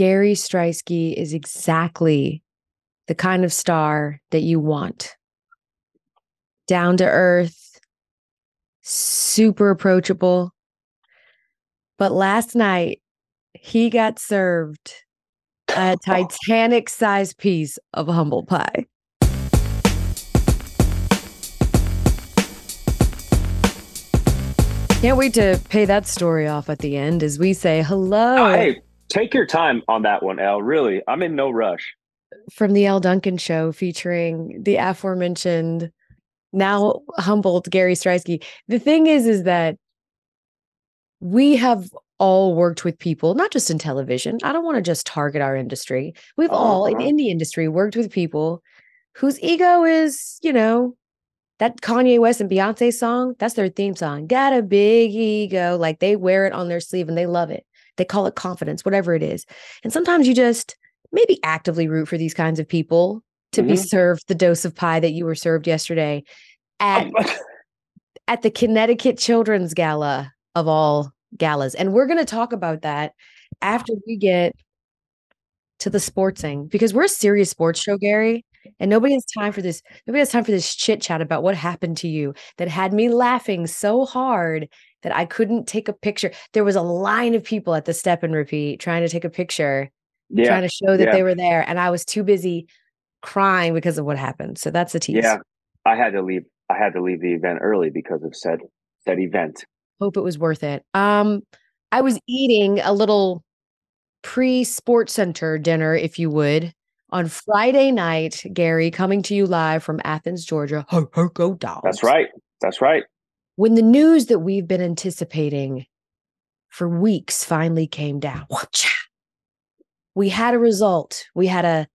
Gary Striewski is exactly the kind of star that you want. Down to earth, super approachable. But last night, he got served a Titanic sized piece of humble pie. Can't wait to pay that story off at the end as we say hello. Oh, hey, take your time on that one, Elle. Really, I'm in no rush. From the Elle Duncan show featuring the aforementioned, now humbled Gary Striewski. The thing is, is that we have all worked with people, not just in television. I don't want to just target our industry. We've uh-huh. all in, in the industry worked with people whose ego is, you know, that Kanye West and Beyonce song, that's their theme song. Got a big ego. Like they wear it on their sleeve and they love it. They call it confidence, whatever it is. And sometimes you just maybe actively root for these kinds of people to mm-hmm. be served the dose of pie that you were served yesterday at, at the Connecticut Children's Gala of all galas. And we're going to talk about that after we get to the sportsing because we're a serious sports show, Gary. And nobody has time for this. Nobody has time for this chit chat about what happened to you that had me laughing so hard that I couldn't take a picture. There was a line of people at the step and repeat trying to take a picture, yeah. trying to show that yeah. they were there. And I was too busy crying because of what happened. So that's the tease. Yeah. I had to leave. I had to leave the event early because of said said event. Hope it was worth it. Um, I was eating a little pre sports center dinner, if you would, on Friday night, Gary, coming to you live from Athens, Georgia. Ho, ho, go dogs. That's right. That's right. When the news that we've been anticipating for weeks finally came down, we had a result. We had a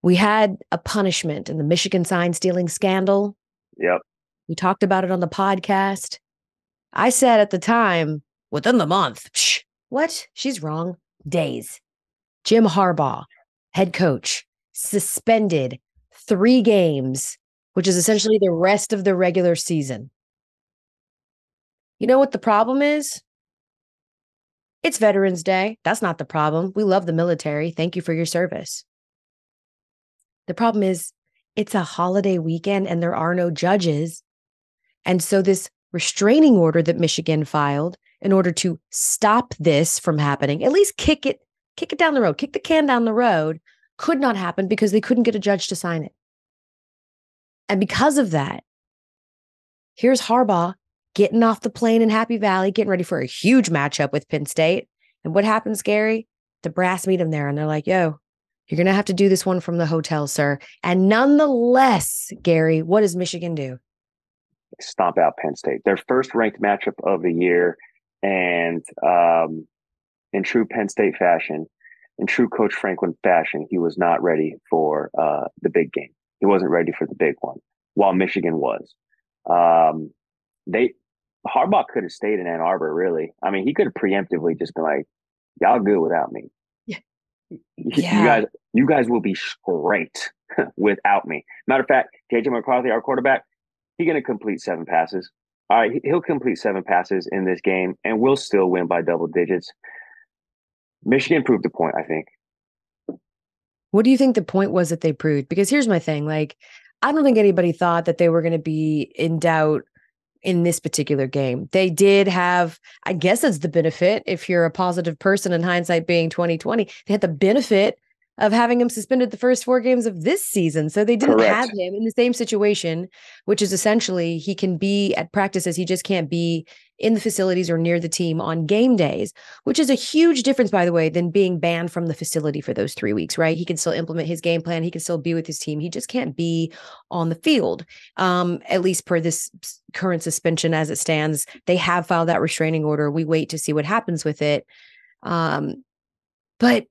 we had a punishment in the Michigan sign stealing scandal. Yep. We talked about it on the podcast. I said at the time, within the month, Psh, what? She's wrong. Days. Jim Harbaugh head coach, suspended three games, which is essentially the rest of the regular season. You know what the problem is? It's Veterans Day. That's not the problem. We love the military. Thank you for your service. The problem is it's a holiday weekend and there are no judges. And so, this restraining order that Michigan filed in order to stop this from happening, at least kick it kick it down the road, kick the can down the road, could not happen because they couldn't get a judge to sign it. And because of that, here's Harbaugh getting off the plane in Happy Valley, getting ready for a huge matchup with Penn State. And what happens, Gary? The brass meet him there and they're like, yo, you're going to have to do this one from the hotel, sir. And nonetheless, Gary, what does Michigan do? Stomp out Penn State. Their first ranked matchup of the year. And um, in true Penn State fashion, in true Coach Franklin fashion, he was not ready for uh, the big game. He wasn't ready for the big one, while Michigan was. Um, they Harbaugh could have stayed in Ann Arbor. Really, I mean, he could have preemptively just been like, "Y'all good without me. Yeah. yeah. You guys, you guys will be great without me." Matter of fact, JJ McCarthy, our quarterback, he's going to complete seven passes. All right, he'll complete seven passes in this game, and we'll still win by double digits. Michigan proved the point, I think. What do you think the point was that they proved? Because here's my thing like, I don't think anybody thought that they were going to be in doubt in this particular game. They did have, I guess it's the benefit if you're a positive person in hindsight being 2020, they had the benefit of having him suspended the first four games of this season. So they didn't Correct. have him in the same situation, which is essentially he can be at practices, he just can't be in the facilities or near the team on game days, which is a huge difference, by the way, than being banned from the facility for those three weeks, right? He can still implement his game plan, he can still be with his team. He just can't be on the field, um, at least per this current suspension as it stands. They have filed that restraining order. We wait to see what happens with it. Um, but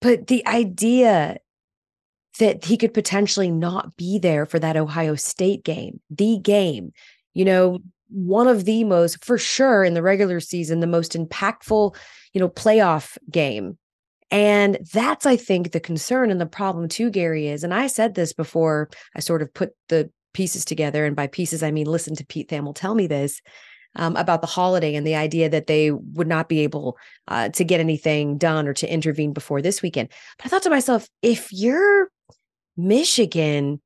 but the idea that he could potentially not be there for that Ohio State game, the game, you know, one of the most, for sure, in the regular season, the most impactful, you know, playoff game. And that's, I think, the concern and the problem too, Gary, is, and I said this before I sort of put the pieces together. And by pieces, I mean, listen to Pete Thamel tell me this. um, about the holiday and the idea that they would not be able uh, to get anything done or to intervene before this weekend. But I thought to myself, if you're Michigan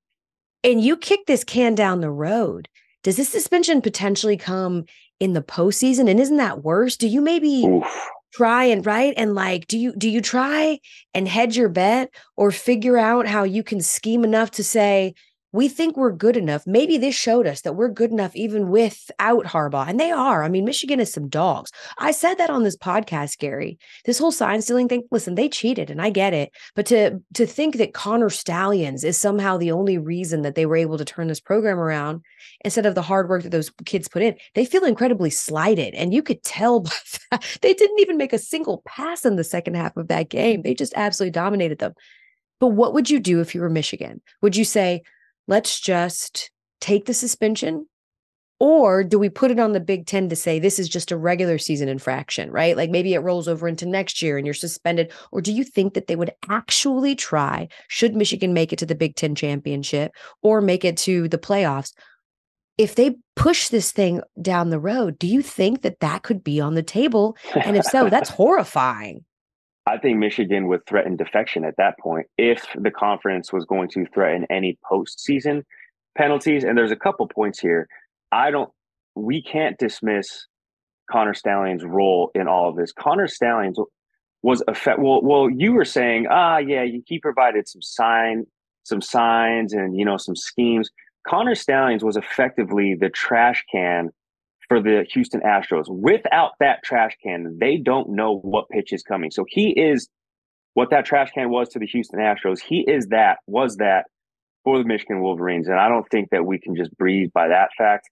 and you kick this can down the road, does this suspension potentially come in the postseason? And isn't that worse? Do you maybe Oof. try and right and like do you do you try and hedge your bet or figure out how you can scheme enough to say we think we're good enough. Maybe this showed us that we're good enough even without Harbaugh. And they are. I mean, Michigan is some dogs. I said that on this podcast, Gary. This whole sign stealing thing, listen, they cheated and I get it. But to to think that Connor Stalions is somehow the only reason that they were able to turn this program around instead of the hard work that those kids put in, they feel incredibly slighted. And you could tell by that they didn't even make a single pass in the second half of that game. They just absolutely dominated them. But what would you do if you were Michigan? Would you say, let's just take the suspension or do we put it on the Big Ten to say this is just a regular season infraction, right? Like maybe it rolls over into next year and you're suspended. Or do you think that they would actually try, should Michigan make it to the Big Ten championship or make it to the playoffs? If they push this thing down the road, do you think that that could be on the table? And if so, that's horrifying. I think Michigan would threaten defection at that point if the conference was going to threaten any postseason penalties. And there's a couple points here. I don't, we can't dismiss Connor Stalions' role in all of this. Connor Stalions was effect. Well, well, you were saying, ah, yeah, he provided some sign, some signs, and you know, some schemes. Connor Stalions was effectively the trash can for the Houston Astros. Without that trash can, they don't know what pitch is coming. So he is what that trash can was to the Houston Astros. He is that, was that for the Michigan Wolverines. And I don't think that we can just breathe by that fact.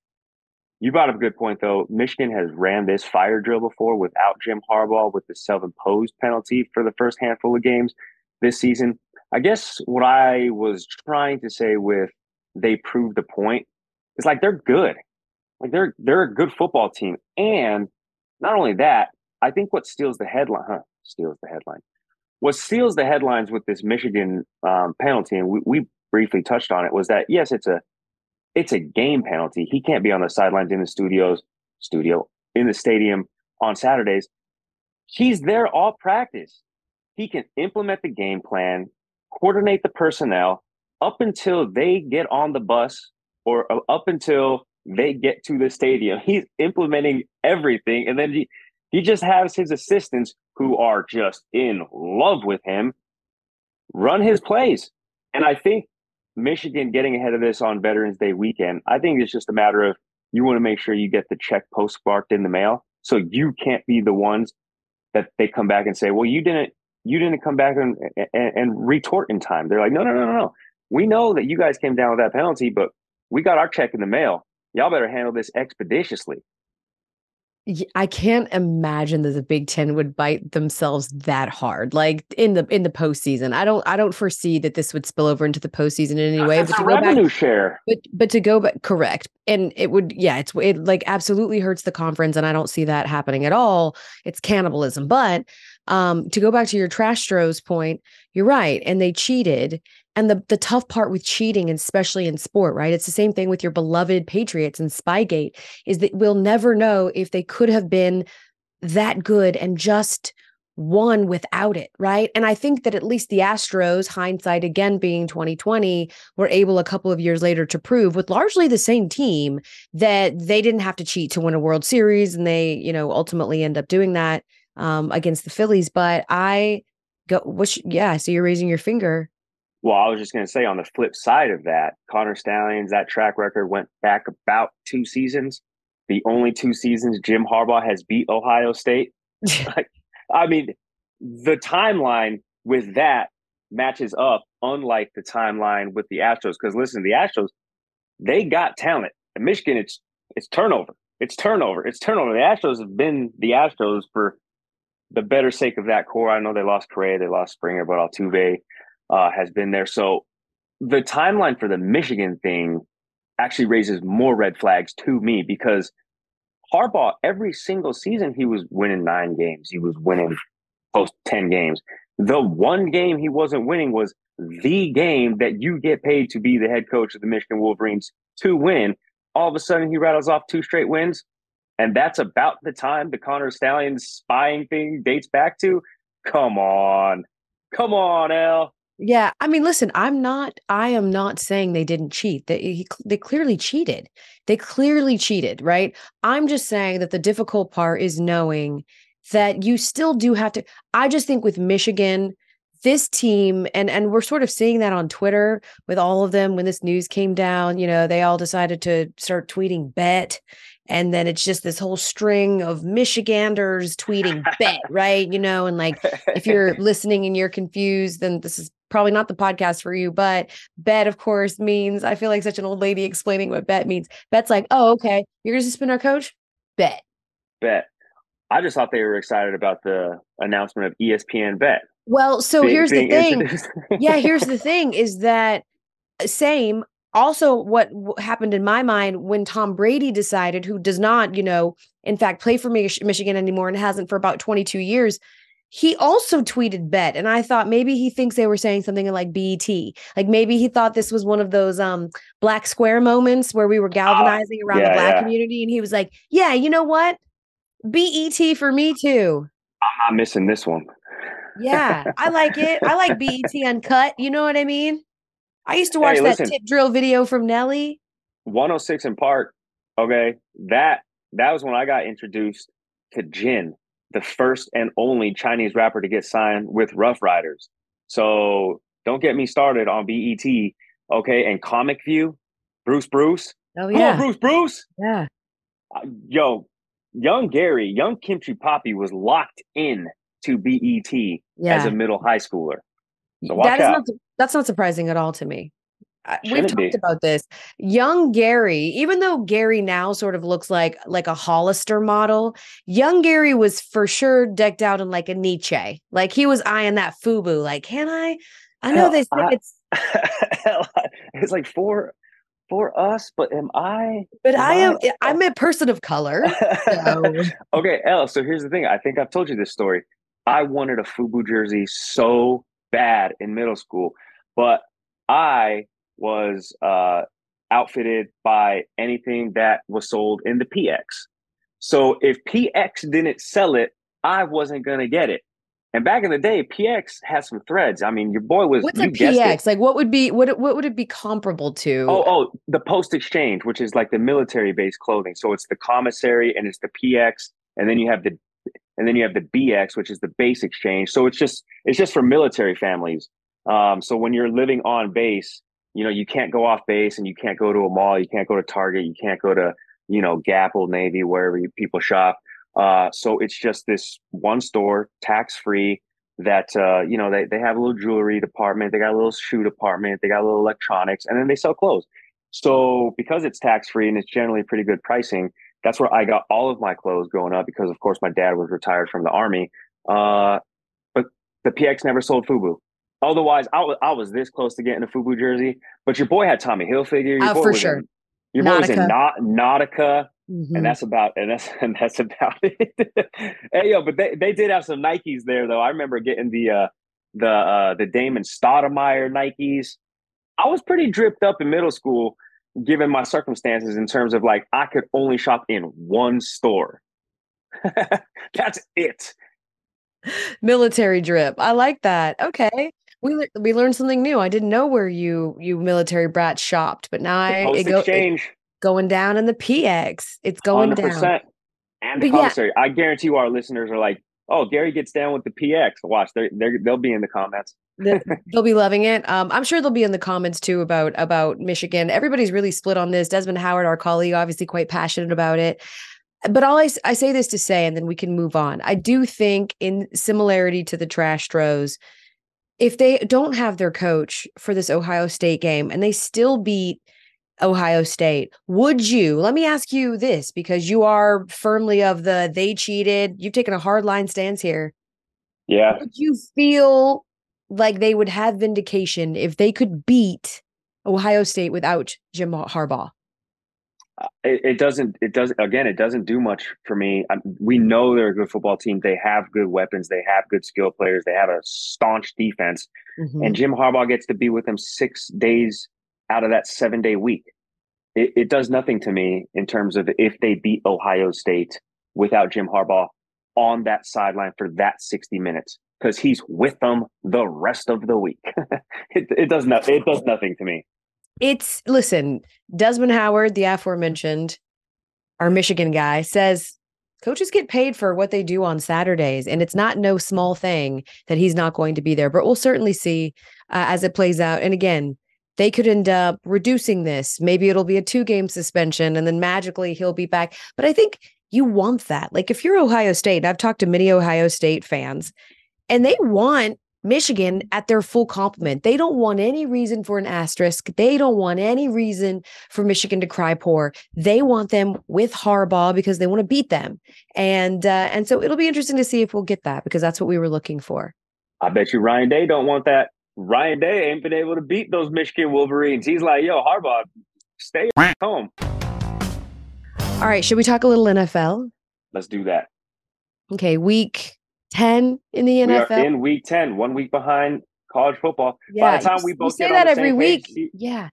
You brought up a good point, though. Michigan has ran this fire drill before without Jim Harbaugh with the self imposed penalty for the first handful of games this season. I guess what I was trying to say with they proved the point is like they're good. Like they're they're a good football team, and not only that, I think what steals the headline, huh? Steals the headline. What steals the headlines with this Michigan um, penalty, and we, we briefly touched on it, was that yes, it's a it's a game penalty. He can't be on the sidelines in the studios, studio in the stadium on Saturdays. He's there all practice. He can implement the game plan, coordinate the personnel up until they get on the bus or uh, up until they get to the stadium. He's implementing everything. And then he, he just has his assistants who are just in love with him run his plays. And I think Michigan getting ahead of this on Veterans Day weekend, I think it's just a matter of you want to make sure you get the check postmarked in the mail. So you can't be the ones that they come back and say, well, you didn't you didn't come back and, and, and retort in time. They're like, no, no, no, no, no. We know that you guys came down with that penalty, but we got our check in the mail y'all better handle this expeditiously. I can't imagine that the Big Ten would bite themselves that hard, like in the in the postseason. I don't I don't foresee that this would spill over into the postseason in any way. It's but to revenue back, share. But but to go back, correct, and it would yeah, it's it like absolutely hurts the conference, and I don't see that happening at all. It's cannibalism. But um, to go back to your Trash Stros point, you're right, and they cheated, and the the tough part with cheating, and especially in sport, right? It's the same thing with your beloved Patriots and Spygate, is that we'll never know if they could have been that good and just won without it, right? And I think that at least the Astros, hindsight again being 2020, were able a couple of years later to prove with largely the same team that they didn't have to cheat to win a World Series. And they, you know, ultimately end up doing that um, against the Phillies. But I go, what, yeah, so you're raising your finger. Well, I was just going to say on the flip side of that, Connor Stalions, that track record went back about two seasons. The only two seasons Jim Harbaugh has beat Ohio State. I mean, the timeline with that matches up, unlike the timeline with the Astros. Because listen, the Astros, they got talent. In Michigan, it's it's turnover. It's turnover. It's turnover. The Astros have been the Astros for the better sake of that core. I know they lost Correa, they lost Springer, but Altuve uh, has been there. So the timeline for the Michigan thing actually raises more red flags to me because Harbaugh, every single season, he was winning nine games. He was winning post 10 games. The one game he wasn't winning was the game that you get paid to be the head coach of the Michigan Wolverines to win. All of a sudden, he rattles off two straight wins. And that's about the time the Connor Stalions spying thing dates back to. Come on, come on, Al. Yeah, I mean, listen, I'm not. I am not saying they didn't cheat. They they clearly cheated. They clearly cheated, right? I'm just saying that the difficult part is knowing that you still do have to. I just think with Michigan, this team and and we're sort of seeing that on Twitter with all of them when this news came down, you know, they all decided to start tweeting bet and then it's just this whole string of Michiganders tweeting bet, right? You know, and like if you're listening and you're confused, then this is probably not the podcast for you. But bet, of course, means I feel like such an old lady explaining what bet means. Bet's like, oh, okay, you're gonna suspend our coach? Bet. Bet. I just thought they were excited about the announcement of ESPN Bet. Well, so being, here's being the thing. yeah, here's the thing is that uh, same also what happened in my mind when Tom Brady decided who does not, you know, in fact play for Michigan anymore and hasn't for about 22 years, he also tweeted bet and I thought maybe he thinks they were saying something like BET. Like maybe he thought this was one of those um black square moments where we were ah, galvanizing around yeah, the black yeah. community and he was like, "Yeah, you know what? BET for me too." I'm not missing this one. Yeah, I like it. I like BET Uncut. You know what I mean? I used to watch hey, that listen, tip drill video from Nelly. 106 & Park. Okay. That that was when I got introduced to Jin, the first and only Chinese rapper to get signed with Ruff Ryders. So don't get me started on BET. Okay. And Comic View, Bruce Bruce. Oh, yeah. On, Bruce Bruce. Yeah. Uh, yo, young Gary, young Kimchi Poppy was locked in to BET yeah. as a middle high schooler. So that is not that's not surprising at all to me. Shouldn't We've talked be. about this. Young Gary, even though Gary now sort of looks like like a Hollister model, young Gary was for sure decked out in like a Nietzsche. Like he was eyeing that FUBU. Like, can I? I know Hell, they say I, it's it's like for for us, but am I? But am I am. I, I'm a person of color. So. okay, Elle. So here's the thing. I think I've told you this story. I wanted a FUBU jersey so bad in middle school, but I was uh, outfitted by anything that was sold in the PX. So if PX didn't sell it, I wasn't gonna get it. And back in the day, PX had some threads. I mean, your boy was. What's a PX? Like, what would be what? What would it be comparable to? Oh, oh, the Post Exchange, which is like the military-based clothing. So it's the commissary, and it's the PX, and then you have the and then you have the BX, which is the base exchange. So it's just it's just for military families. Um, so when you're living on base, you know you can't go off base, and you can't go to a mall, you can't go to Target, you can't go to you know Gap, Old Navy, wherever you, people shop. Uh, so it's just this one store, tax free. That uh, you know they they have a little jewelry department, they got a little shoe department, they got a little electronics, and then they sell clothes. So because it's tax free and it's generally pretty good pricing, that's where I got all of my clothes growing up because, of course, my dad was retired from the army. Uh, but the PX never sold FUBU. Otherwise, I was, I was this close to getting a FUBU jersey. But your boy had Tommy Hilfiger. Your uh, for sure. In, your boy was in Na- Nautica. Mm-hmm. And that's about and that's and that's about it. hey yo, but they, they did have some Nikes there though. I remember getting the uh the uh the Damon Stoudemire Nikes. I was pretty dripped up in middle school given my circumstances in terms of like I could only shop in one store. That's it. Military drip. I like that. Okay. We we learned something new. I didn't know where you you military brats shopped, but now I it go, it, going down in the PX. It's going 100%. down. And the commissary. Yeah. I guarantee you our listeners are like, oh, Gary gets down with the PX. Watch, they they'll be in the comments. they'll be loving it. Um, I'm sure they'll be in the comments too about about Michigan. Everybody's really split on this. Desmond Howard, our colleague, obviously quite passionate about it. But all I, I say this to say, and then we can move on. I do think, in similarity to the Trash Stros, if they don't have their coach for this Ohio State game and they still beat Ohio State. Would you, let me ask you this because you are firmly of the they cheated, you've taken a hard line stance here. Yeah. Would you feel like they would have vindication if they could beat Ohio State without Jim Harbaugh? Uh, it, it, doesn't. It does. Again, it doesn't do much for me. I, we know they're a good football team. They have good weapons. They have good skill players. They have a staunch defense. Mm-hmm. And Jim Harbaugh gets to be with them six days out of that seven day week. it, it does nothing to me in terms of if they beat Ohio State without Jim Harbaugh on that sideline for that 60 minutes because he's with them the rest of the week. it, it does not it does nothing to me. It's listen, Desmond Howard, the aforementioned, our Michigan guy, says coaches get paid for what they do on Saturdays, and it's not no small thing that he's not going to be there. But we'll certainly see uh, as it plays out. And again, they could end up reducing this. Maybe it'll be a two game suspension and then magically he'll be back. But I think you want that. Like if you're Ohio State, I've talked to many Ohio State fans and they want Michigan at their full complement. They don't want any reason for an asterisk. They don't want any reason for Michigan to cry poor. They want them with Harbaugh because they want to beat them. And uh, and so it'll be interesting to see if we'll get that because that's what we were looking for. I bet you Ryan Day don't want that. Ryan Day ain't been able to beat those Michigan Wolverines. He's like, yo, Harbaugh, stay home. All right, should we talk a little NFL? Let's do that. Okay, week 10 in the NFL. We are in week 10, one week behind college football. Yeah, by the time we both say that every week. Page, yeah.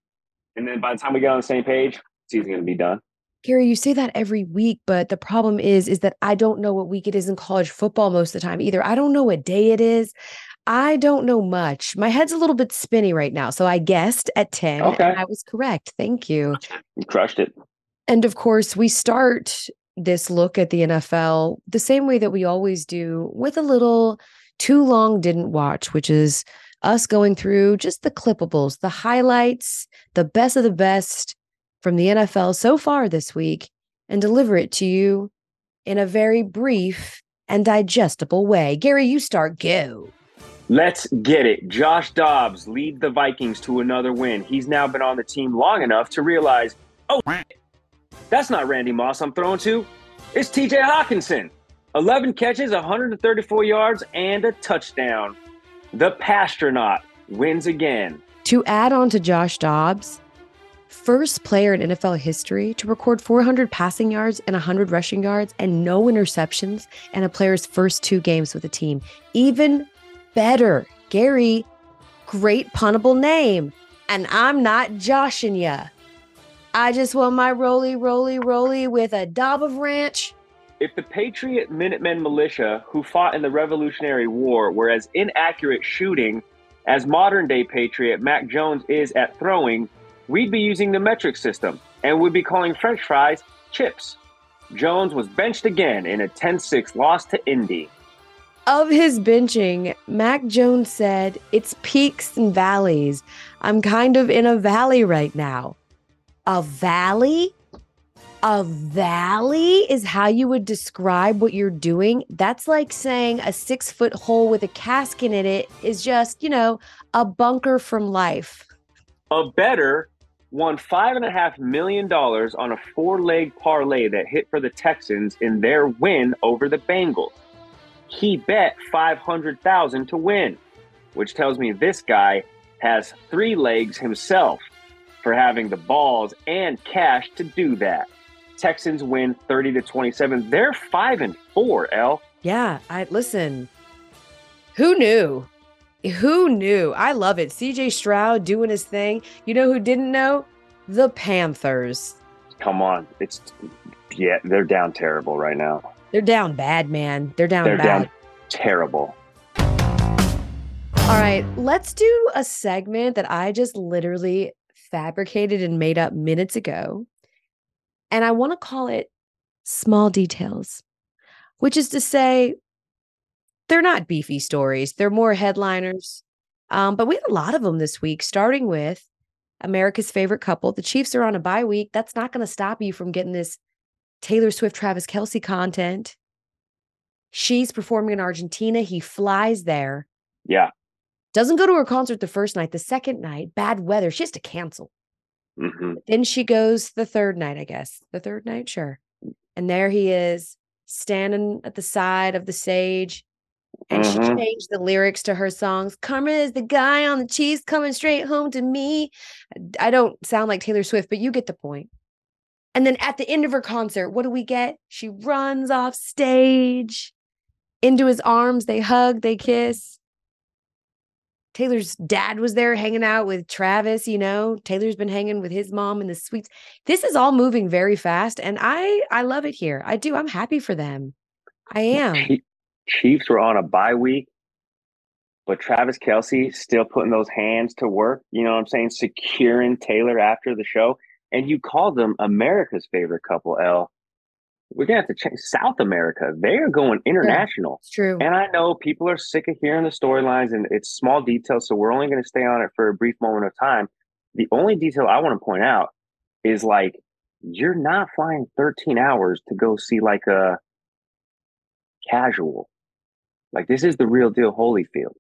And then by the time we get on the same page, season's going to be done. Gary, you say that every week, but the problem is, is that I don't know what week it is in college football most of the time either. I don't know what day it is. I don't know much. My head's a little bit spinny right now. So I guessed at 10 okay. I was correct. Thank you. You crushed it. And of course, we start this look at the NFL the same way that we always do with a little too long didn't watch, which is us going through just the clippables, the highlights, the best of the best from the NFL so far this week and deliver it to you in a very brief and digestible way. Gary, you start go. Let's get it. Josh Dobbs lead the Vikings to another win. He's now been on the team long enough to realize, oh, that's not Randy Moss I'm throwing to. It's TJ Hockenson. 11 catches, 134 yards, and a touchdown. The Passtronaut wins again. To add on to Josh Dobbs, first player in NFL history to record 400 passing yards and 100 rushing yards and no interceptions in a player's first two games with a team. Even better. Gary, great punnable name. And I'm not joshing ya. I just want my roly, roly, roly with a daub of ranch. If the Patriot Minutemen militia who fought in the Revolutionary War were as inaccurate shooting as modern day Patriot Mac Jones is at throwing, we'd be using the metric system and we'd be calling French fries chips. Jones was benched again in a 10 6 loss to Indy. Of his benching, Mac Jones said, It's peaks and valleys. I'm kind of in a valley right now. A valley? A valley is how you would describe what you're doing. That's like saying a six foot hole with a casket in it is just, you know, a bunker from life. A better won five and a half million dollars on a four leg parlay that hit for the Texans in their win over the Bengals he bet 500,000 to win, which tells me this guy has three legs himself for having the balls and cash to do that. Texans win 30 to 27. They're 5 and 4, Elle. Yeah, I listen. Who knew? Who knew? I love it. CJ Stroud doing his thing. You know who didn't know? The Panthers. Come on. It's yeah, they're down terrible right now. They're down bad, man. They're down bad. They're bad. Down terrible. All right, let's do a segment that I just literally fabricated and made up minutes ago. And I want to call it small details, which is to say, they're not beefy stories, they're more headliners. Um, but we had a lot of them this week, starting with America's favorite couple. The Chiefs are on a bye week. That's not going to stop you from getting this Taylor Swift, Travis Kelce content. She's performing in Argentina. He flies there. Yeah. Doesn't go to her concert the first night. The second night, bad weather. She has to cancel. Mm-hmm. Then she goes the third night, I guess. The third night, sure. And there he is standing at the side of the stage. And mm-hmm. she changed the lyrics to her songs. Karma is the guy on the Chiefs coming straight home to me. I don't sound like Taylor Swift, but you get the point. And then at the end of her concert, what do we get? She runs off stage into his arms. They hug, they kiss. Taylor's dad was there hanging out with Travis, you know. Taylor's been hanging with his mom in the suites. This is all moving very fast and I I love it here. I do. I'm happy for them. I am. Chiefs were on a bye week, but Travis Kelce still putting those hands to work, you know what I'm saying? Securing Taylor after the show. And you call them America's favorite couple, Elle we're gonna have to change South America. They are going international. Yeah, it's true. And I know people are sick of hearing the storylines and it's small details, so we're only gonna stay on it for a brief moment of time. The only detail I want to point out is like you're not flying 13 hours to go see like a casual. Like this is the real deal Holyfield.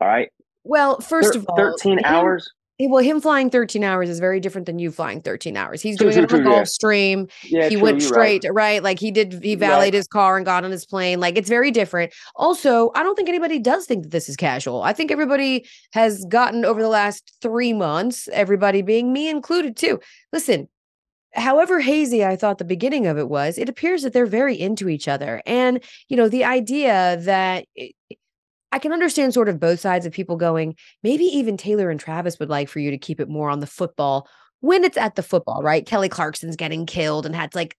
All right. Well, first Thir- of all, 13 hours well, him flying 13 hours is very different than you flying 13 hours. He's true, doing true, it on a Gulfstream. Yeah, he true, went straight, right. right. Like he did, he valeted his car and got on his plane. Like it's very different. Also, I don't think anybody does think that this is casual. I think everybody has gotten over the last three months, everybody being me included too. Listen, however hazy I thought the beginning of it was, it appears that they're very into each other. And, you know, the idea that I can understand sort of both sides of people going, maybe even Taylor and Travis would like for you to keep it more on the football when it's at the football, right? Kelly Clarkson's getting killed and had to like,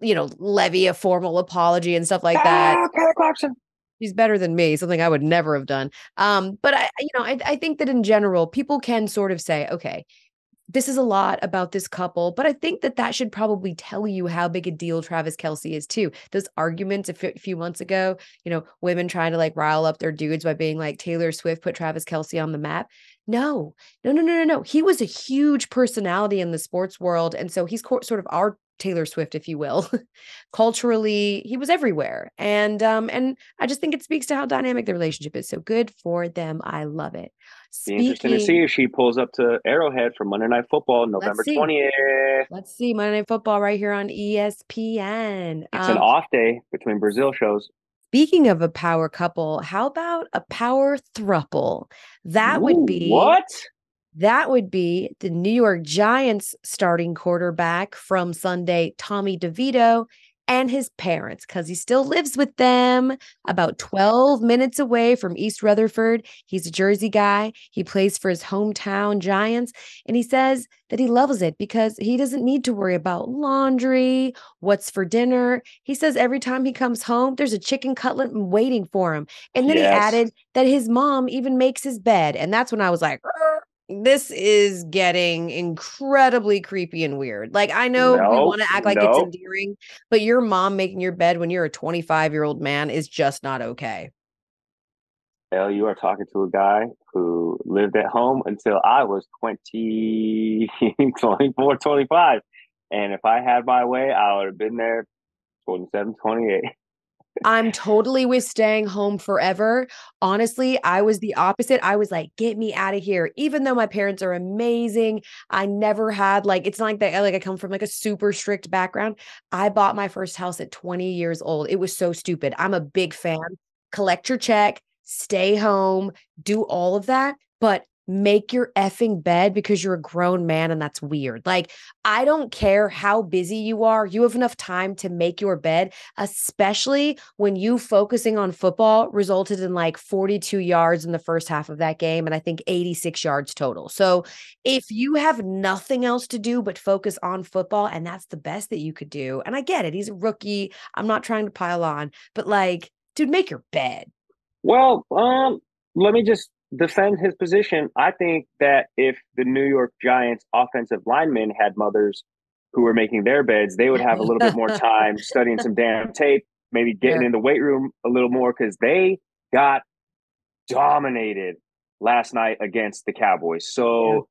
you know, levy a formal apology and stuff like that. Ah, Kelly Clarkson. She's better than me, something I would never have done. Um, but I, you know, I, I think that in general, people can sort of say, okay, this is a lot about this couple, but I think that that should probably tell you how big a deal Travis Kelce is too. Those arguments a few months ago, you know, women trying to like rile up their dudes by being like Taylor Swift put Travis Kelce on the map. No, no, no, no, no, no. He was a huge personality in the sports world, and so he's co- sort of our Taylor Swift, if you will. Culturally, he was everywhere, and um, and I just think it speaks to how dynamic the relationship is. So good for them. I love it. Speaking, interesting to see if she pulls up to Arrowhead for Monday Night Football, November twentieth. Let's see Monday Night Football right here on ESPN. It's um, an off day between Brazil shows. Speaking of a power couple, how about a power thruple? That Ooh, would be what? That would be the New York Giants starting quarterback from Sunday, Tommy DeVito, and his parents because he still lives with them about 12 minutes away from East Rutherford. He's a Jersey guy. He plays for his hometown Giants. And he says that he loves it because he doesn't need to worry about laundry, what's for dinner. He says every time he comes home, there's a chicken cutlet waiting for him. And then yes. he added that his mom even makes his bed. And that's when I was like, this is getting incredibly creepy and weird. Like I know we want to act like it's endearing, but your mom making your bed when you're a 25 year old man is just not okay. Hell, you are talking to a guy who lived at home until I was 20, 24, 25. And if I had my way, I would have been there 27, 28. I'm totally with staying home forever. Honestly, I was the opposite. I was like, get me out of here. Even though my parents are amazing, I never had like, it's not like that. Like, I come from like a super strict background. I bought my first house at 20 years old. It was so stupid. I'm a big fan. Collect your check, stay home, do all of that. But make your effing bed because you're a grown man and that's weird. Like, I don't care how busy you are, you have enough time to make your bed, especially when you focusing on football resulted in like 42 yards in the first half of that game and I think 86 yards total. So, if you have nothing else to do but focus on football and that's the best that you could do, and I get it, he's a rookie. I'm not trying to pile on, but like, dude, make your bed. Well, um, let me just defend his position, I think that if the New York Giants offensive linemen had mothers who were making their beds, they would have a little bit more time studying some damn tape, maybe getting yeah. in the weight room a little more because they got dominated last night against the Cowboys. So,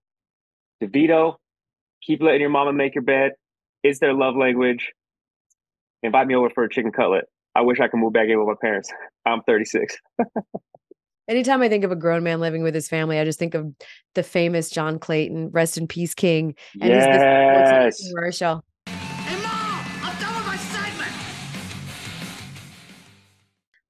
yeah. DeVito, keep letting your mama make your bed. It's their love language. Invite me over for a chicken cutlet. I wish I could move back in with my parents. I'm 36. Anytime I think of a grown man living with his family, I just think of the famous John Clayton, rest in peace, King, and yes. his commercial. Hey, Mom, I'm done with my segment.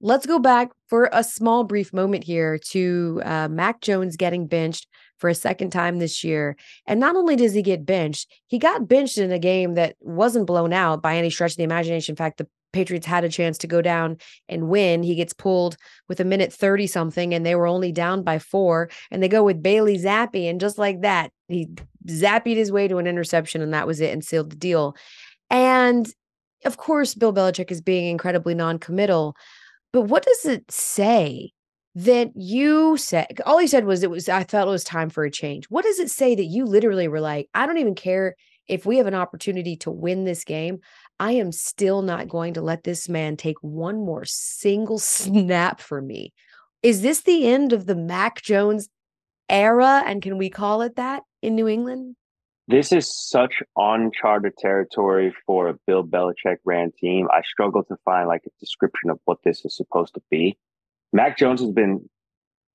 Let's go back for a small, brief moment here to uh, Mac Jones getting benched for a second time this year. And not only does he get benched, he got benched in a game that wasn't blown out by any stretch of the imagination. In fact, the Patriots had a chance to go down and win. He gets pulled with a minute 30 something, and they were only down by four. And they go with Bailey Zappe. And just like that, he zapped his way to an interception, and that was it and sealed the deal. And of course, Bill Belichick is being incredibly non committal. But what does it say that you said? All he said was, it was, I felt it was time for a change. What does it say that you literally were like, I don't even care if we have an opportunity to win this game, I am still not going to let this man take one more single snap for me. Is this the end of the Mac Jones era? And can we call it that in New England? This is such uncharted territory for a Bill Belichick ran team. I struggle to find like a description of what this is supposed to be. Mac Jones has been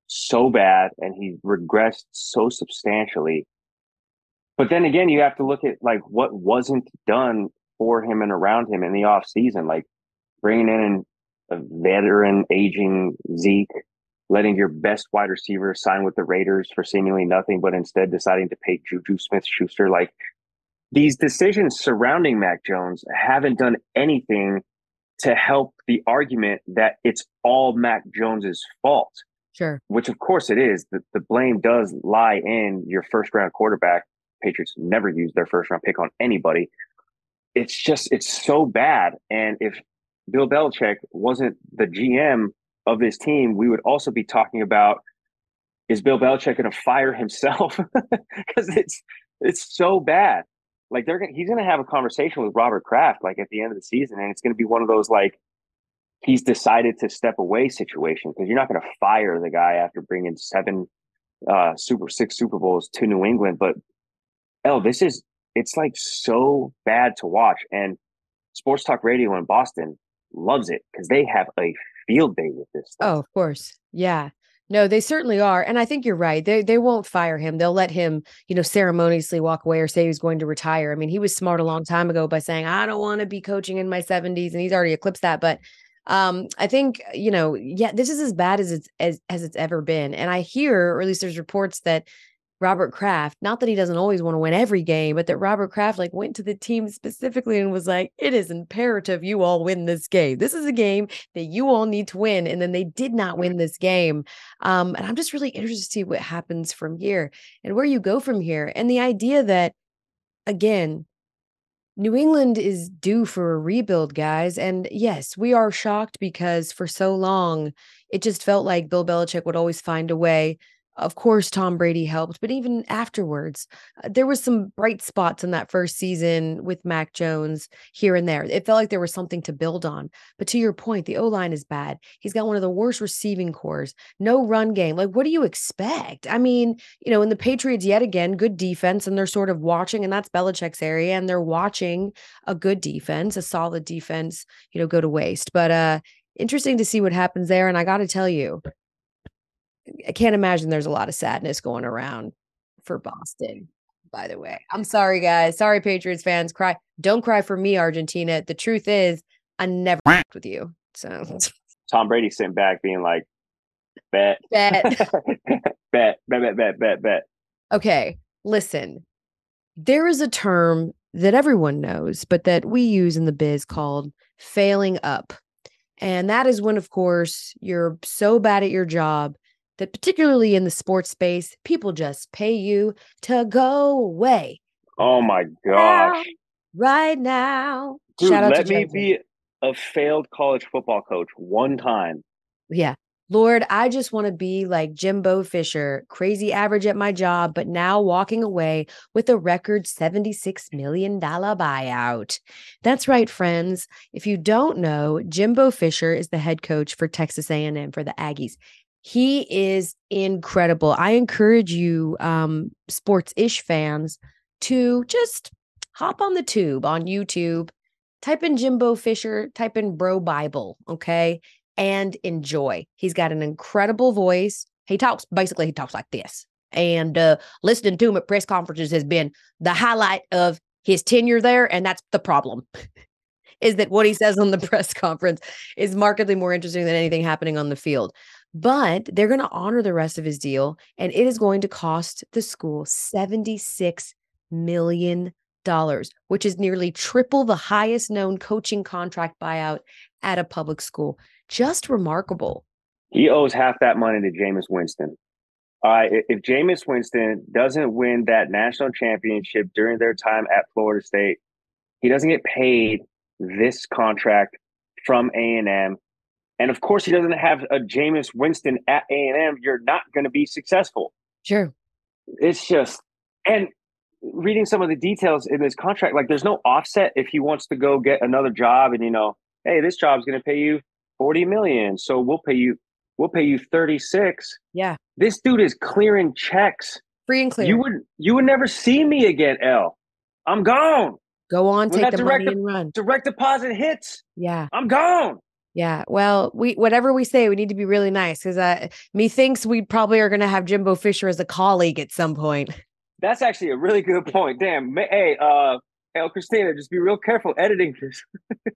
so bad and he regressed so substantially but then again, you have to look at like what wasn't done for him and around him in the off season, like bringing in a veteran, aging Zeke, letting your best wide receiver sign with the Raiders for seemingly nothing, but instead deciding to pay Juju Smith Schuster. Like these decisions surrounding Mac Jones haven't done anything to help the argument that it's all Mac Jones's fault. Sure. Which of course it is. The, the blame does lie in your first round quarterback Patriots never use their first round pick on anybody. It's just it's so bad. And if Bill Belichick wasn't the GM of this team, we would also be talking about is Bill Belichick going to fire himself because it's it's so bad. Like they're gonna, he's going to have a conversation with Robert Kraft like at the end of the season, and it's going to be one of those like he's decided to step away situation because you're not going to fire the guy after bringing seven uh, Super Six Super Bowls to New England, but oh, this is it's like so bad to watch. And Sports Talk Radio in Boston loves it because they have a field day with this. Stuff. Oh, of course. Yeah. No, they certainly are. And I think you're right. They they won't fire him. They'll let him, you know, ceremoniously walk away or say he's going to retire. I mean, he was smart a long time ago by saying, I don't want to be coaching in my 70s. And he's already eclipsed that. But um, I think, you know, yeah, this is as bad as it's as, as it's ever been. And I hear, or at least there's reports that Robert Kraft, not that he doesn't always want to win every game, but that Robert Kraft like went to the team specifically and was like, it is imperative you all win this game. This is a game that you all need to win. And then they did not win this game. Um, and I'm just really interested to see what happens from here and where you go from here. And the idea that, again, New England is due for a rebuild, guys. And yes, we are shocked because for so long, it just felt like Bill Belichick would always find a way of course, Tom Brady helped, but even afterwards, uh, there was some bright spots in that first season with Mac Jones here and there. It felt like there was something to build on. But to your point, the O line is bad. He's got one of the worst receiving cores, no run game. Like, what do you expect? I mean, you know, in the Patriots, yet again, good defense, and they're sort of watching, and that's Belichick's area, and they're watching a good defense, a solid defense, you know, go to waste. But uh interesting to see what happens there. And I got to tell you, I can't imagine there's a lot of sadness going around for Boston. By the way, I'm sorry, guys. Sorry, Patriots fans. Cry. Don't cry for me, Argentina. The truth is, I never with you. So Tom Brady sent back being like, bet, bet, bet, bet, bet, bet, bet, bet. Okay, listen. There is a term that everyone knows, but that we use in the biz called failing up. And that is when, of course, you're so bad at your job that particularly in the sports space, people just pay you to go away. Oh my gosh. Right now. Dude, let me be a failed college football coach one time. Yeah. Lord, I just want to be like Jimbo Fisher, crazy average at my job, but now walking away with a record $76 million buyout. That's right, friends. If you don't know, Jimbo Fisher is the head coach for Texas A&M for the Aggies. He is incredible. I encourage you, um, sports ish fans, to just hop on the tube on YouTube, type in Jimbo Fisher, type in Bro Bible, okay, and enjoy. He's got an incredible voice. He talks basically, he talks like this. And uh, listening to him at press conferences has been the highlight of his tenure there. And that's the problem. is that what he says on the press conference is markedly more interesting than anything happening on the field but they're going to honor the rest of his deal and it is going to cost the school $76 million, which is nearly triple the highest known coaching contract buyout at a public school. Just remarkable. He owes half that money to Jameis Winston. Right, if Jameis Winston doesn't win that national championship during their time at Florida State, he doesn't get paid this contract from A&M. And of course, he doesn't have a Jameis Winston at A&M. You're not going to be successful. Sure. It's just, and reading some of the details in this contract, like there's no offset if he wants to go get another job and, you know, hey, this job's going to pay you 40 million. So we'll pay you, we'll pay you 36. Yeah. This dude is clearing checks. Free and clear. You would, you would never see me again, Elle. I'm gone. Go on, When take the money and run. Direct deposit hits. Yeah. I'm gone. Yeah. Well, we whatever we say, we need to be really nice because uh, methinks we probably are going to have Jimbo Fisher as a colleague at some point. That's actually a really good point. Damn. Hey, uh, hey, Christina, just be real careful editing this.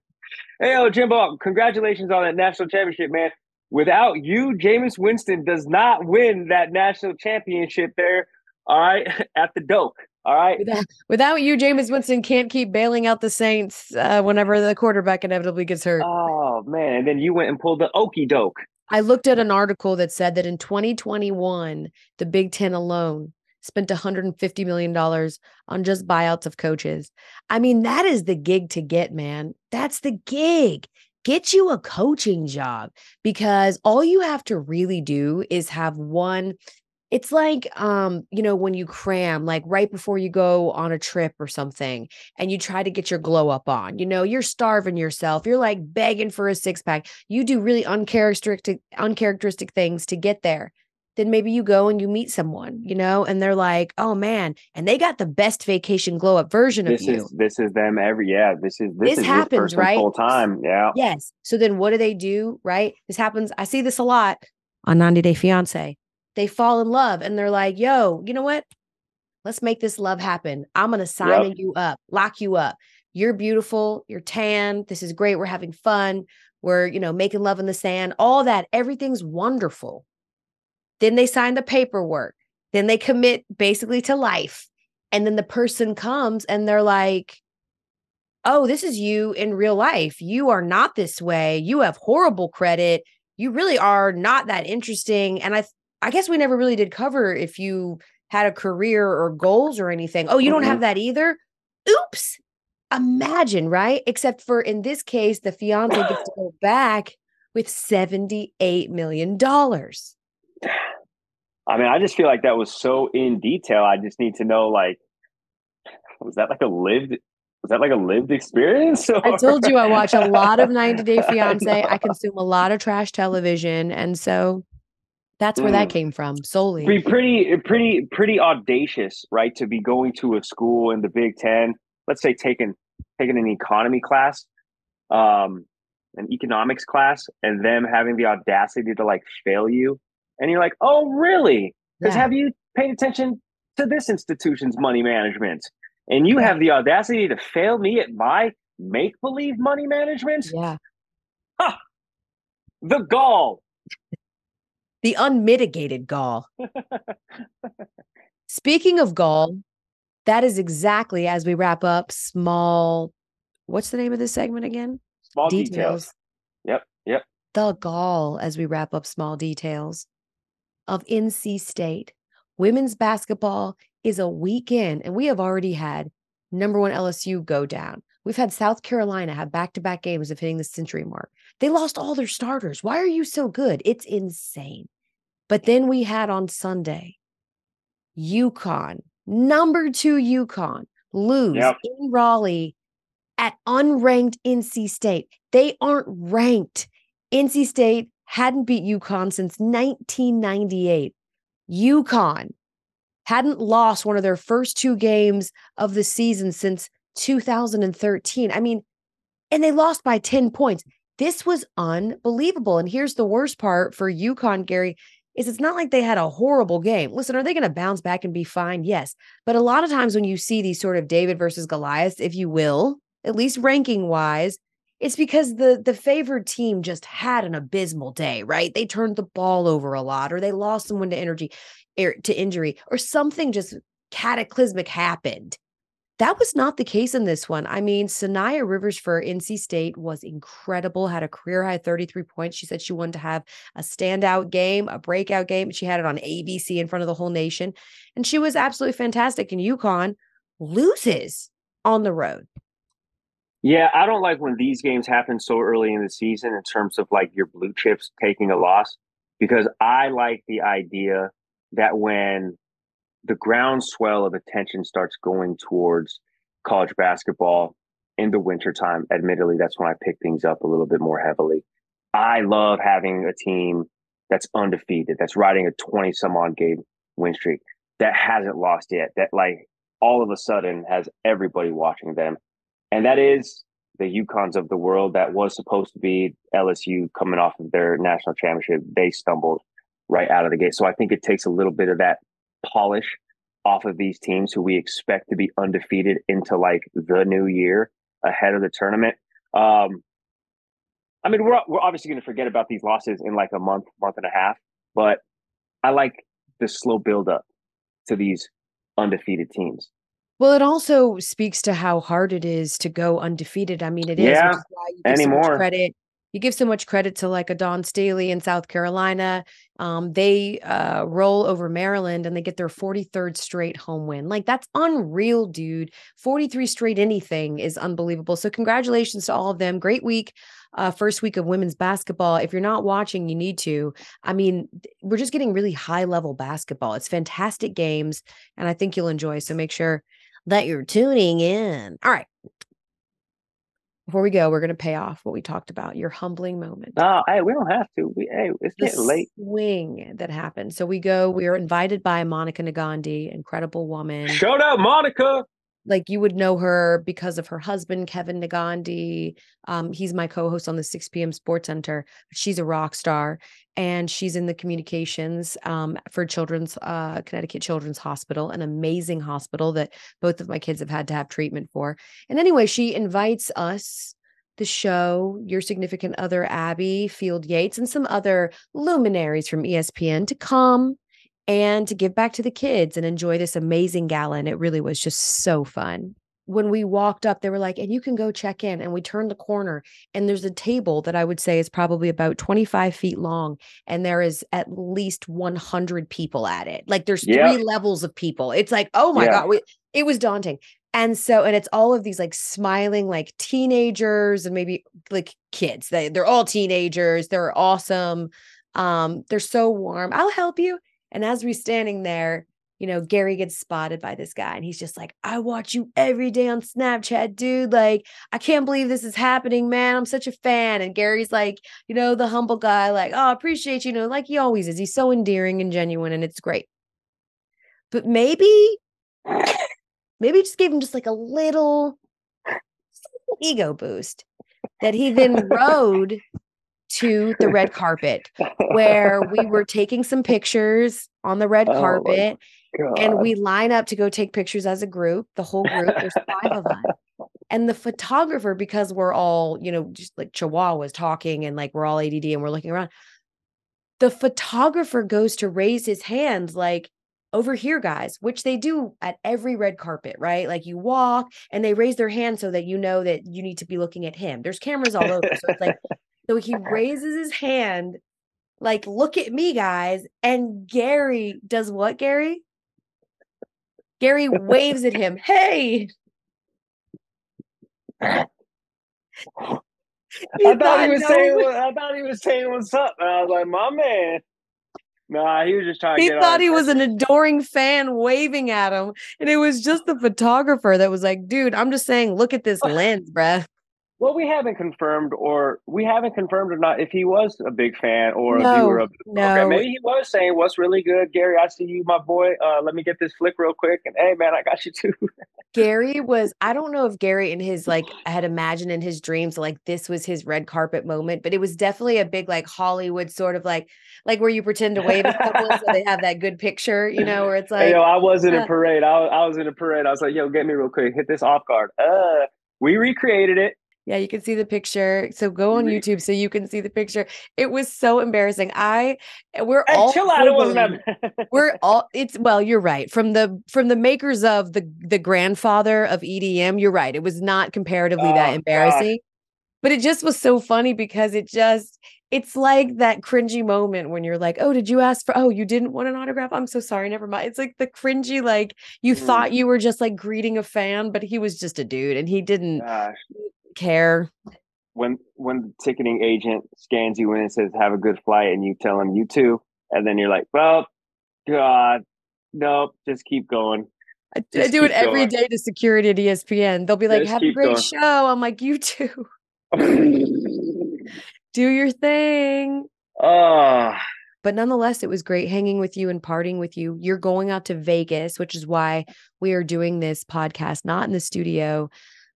hey, oh, Jimbo, congratulations on that national championship, man. Without you, Jameis Winston does not win that national championship there. All right, at the dope. All right. Without, without you, Jameis Winston can't keep bailing out the Saints uh, whenever the quarterback inevitably gets hurt. Oh man, and then you went and pulled the okey doke. I looked at an article that said that in 2021, the Big Ten alone spent $150 million on just buyouts of coaches. I mean, that is the gig to get, man. That's the gig. Get you a coaching job because all you have to really do is have one. It's like, um, you know, when you cram, like right before you go on a trip or something, and you try to get your glow up on. You know, you're starving yourself. You're like begging for a six pack. You do really uncharacteristic, uncharacteristic things to get there then maybe you go and you meet someone, you know, and they're like, "Oh man," and they got the best vacation glow up version This of you. is this is them every yeah. This is this, This is happens, right? full time. Yeah. yes. So then what do they do, right? This happens. I see this a lot on 90 Day Fiance. They fall in love and they're like, "Yo, you know what? Let's make this love happen. I'm going to sign Yep. you up, lock you up. You're beautiful, you're tan. This is great. We're having fun. We're, you know, making love in the sand. All that, everything's wonderful." Then they sign the paperwork. Then they commit basically to life. And then the person comes and they're like, oh, this is you in real life. You are not this way. You have horrible credit. You really are not that interesting. And I, I guess we never really did cover if you had a career or goals or anything. Oh, you don't have mm-hmm. that either. Oops. Imagine, right? Except for in this case, the fiance gets to go back with $78 million. I mean, I just feel like that was so in detail. I just need to know, like, was that like a lived? Was that like a lived experience? I told you I watch a lot of 90 Day Fiance. I know. consume a lot of trash television. And so that's where that Mm. came from solely. be pretty pretty pretty audacious right to be going to a school in the big ten let's say taking taking an economy class um an economics class and them having the audacity to like fail you and you're like oh really because Yeah. have you paid attention to this institution's money management and you have the audacity to fail me at my make believe money management Yeah. Ha! The gall The unmitigated gall. Speaking of gall, that is exactly as we wrap up small. What's the name of this segment again? small details yep yep the gall as we wrap up small details of NC State. Women's basketball is a weekend, and we have already had number one LSU go down. We've had South Carolina have back to back games of hitting the century mark. They lost all their starters. Why are you so good? It's insane. But then we had on Sunday, UConn, number two UConn, lose Yep. in Raleigh at unranked NC State. They aren't ranked. NC State hadn't beat UConn since 1998. UConn hadn't lost one of their first two games of the season since 2013. I mean, and they lost by 10 points. This was unbelievable. And here's the worst part for UConn, Gary, is it's not like they had a horrible game. Listen, are they going to bounce back and be fine? Yes. But a lot of times when you see these sort of David versus Goliath, if you will, at least ranking wise, it's because the the favored team just had an abysmal day, right? They turned the ball over a lot, or they lost someone to energy er, Er, to injury, or something just cataclysmic happened That was not the case in this one. I mean, Saniya Rivers for NC State was incredible, had a career high 33 points. She said she wanted to have a standout game, a breakout game. She had it on ABC in front of the whole nation. And she was absolutely fantastic. And UConn loses on the road. Yeah, I don't like when these games happen so early in the season in terms of like your blue chips taking a loss because I like the idea that when the groundswell of attention starts going towards college basketball in the wintertime, admittedly, that's when I pick things up a little bit more heavily. I love having a team that's undefeated, that's riding a 20 some odd game win streak, that hasn't lost yet, that like all of a sudden has everybody watching them and that is the UConns of the world. That was supposed to be LSU coming off of their national championship. They stumbled right out of the gate. So I think it takes a little bit of that polish off of these teams who we expect to be undefeated into like the new year ahead of the tournament. Um, I mean, we're we're obviously going to forget about these losses in like a month, month and a half, but I like the slow build up to these undefeated teams. Well, it also speaks to how hard it is to go undefeated. I mean, it is, yeah, anymore. So credit. You give so much credit to like a Dawn Staley in South Carolina. Um, they uh, roll over Maryland and they get their 43rd straight home win. Like that's unreal, dude. 43 straight anything is unbelievable. So congratulations to all of them. Great week. Uh, first week of women's basketball. If you're not watching, you need to. I mean, we're just getting really high level basketball. It's fantastic games, and I think you'll enjoy. So make sure that you're tuning in. All right. Before we go, we're going to pay off what we talked about your humbling moment. No, hey, we don't have to. We, hey, it's the getting late. Swing that happened. So we go. We are invited by Monica Negandhi, incredible woman. Shout out, Monica like you would know her because of her husband Kevin Negandhi. Um, he's my co-host on the 6 p.m. SportsCenter. She's a rock star, and she's in the communications um, for Children's uh, Connecticut Children's Hospital, an amazing hospital that both of my kids have had to have treatment for. And anyway, she invites us. The show, your significant other, Abby Field Yates, and some other luminaries from ESPN to come and to give back to the kids and enjoy this amazing gala. And it really was just so fun. When we walked up, they were like, and you can go check in. And we turned the corner, and there's a table that I would say is probably about 25 feet long. And there is at least 100 people at it. Like there's yeah. three levels of people. It's like, oh my yeah. God, we, it was daunting. And so, and it's all of these like smiling, like teenagers and maybe like kids. They, they're all teenagers. They're awesome. Um, they're so warm. I'll help you. And as we're standing there, you know, Gary gets spotted by this guy and he's just like, I watch you every day on Snapchat, dude. Like, I can't believe this is happening, man. I'm such a fan. And Gary's like, you know, the humble guy, like, oh, I appreciate you, you know, like he always is. He's so endearing and genuine and it's great. But maybe, maybe just gave him just like a little ego boost that he then rode to the red carpet where we were taking some pictures on the red oh carpet and we line up to go take pictures as a group the whole group there's five of us. And the photographer because we're all you know just like chihuahuas talking and like we're all add and we're looking around the photographer goes to raise his hand, like over here guys which they do at every red carpet right? Like you walk and they raise their hand so that you know that you need to be looking at him. There's cameras all over so it's like so he raises his hand, like, look at me, guys. And Gary does what, Gary? Gary waves at him. Hey. I thought he was saying. I thought he was saying what's up, and I was like, "My man." Nah, he was just trying. He thought he was an adoring fan waving at him, and it was just the photographer that was like, "Dude, I'm just saying, look at this lens, bruh." Well, we haven't confirmed, or we haven't confirmed or not if he was a big fan or no, a viewer of. No. Maybe he was saying, "What's really good, Gary? I see you, my boy. Uh, let me get this flick real quick." And hey, man, I got you too. Gary was. I don't know if Gary in his like had imagined in his dreams like this was his red carpet moment, but it was definitely a big like Hollywood sort of like like where you pretend to wave at so they have that good picture, you know, where it's like. Hey, yo, I was in uh, a parade. I, I was in a parade. I was like, "Yo, get me real quick. Hit this off guard." Uh, we recreated it Yeah, you can see the picture. So go on? YouTube so you can see the picture. It was so embarrassing. I we're Hey, all chill out. It wasn't we're all it's well you're right from the from the makers of the the grandfather of edm you're right it was not comparatively Oh, that embarrassing but it just was so funny because it just it's like that cringy moment when you're like oh did you ask for oh you didn't want an autograph i'm so sorry never mind it's like the cringy like you Mm. thought you were just like greeting a fan but he was just a dude and he didn't Gosh, care when when the ticketing agent scans you in and says "Have a good flight," and you tell him "You too," and then you're like, "Well, God, nope, just keep going." I, I do it every going. day to security at espn they'll be like Just have a great going. show i'm like you too do your thing oh, but nonetheless, it was great hanging with you and partying with you. You're going out to Vegas, which is why we are doing this podcast, not in the studio,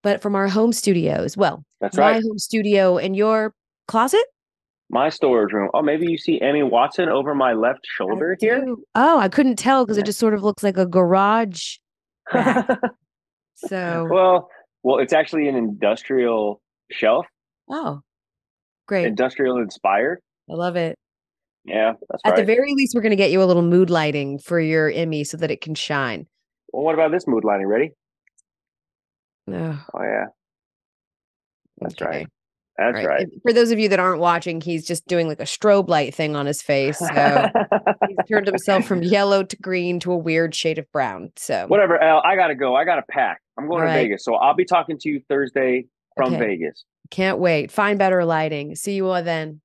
but from our home studios. Well, that's my right. home studio and your closet. My storage room. Oh, maybe you see Emmy Watson over my left shoulder here. Oh, I couldn't tell because it just sort of looks like a garage. So, well, well, it's actually an industrial shelf, oh, great. industrial inspired. I love it. Yeah, that's At right. the very least, we're going to get you a little mood lighting for your Emmy so that it can shine. well, what about this mood lighting? Ready? Oh, Oh yeah, That's right. that's Right. right. For those of you that aren't watching, he's just doing like a strobe light thing on his face. So he's turned himself from yellow to green to a weird shade of brown. So Whatever, Al. I gotta go. I gotta pack. I'm going All to right. Vegas, so I'll be talking to you Thursday from Okay. Vegas. can't wait. Find better lighting. See you all then.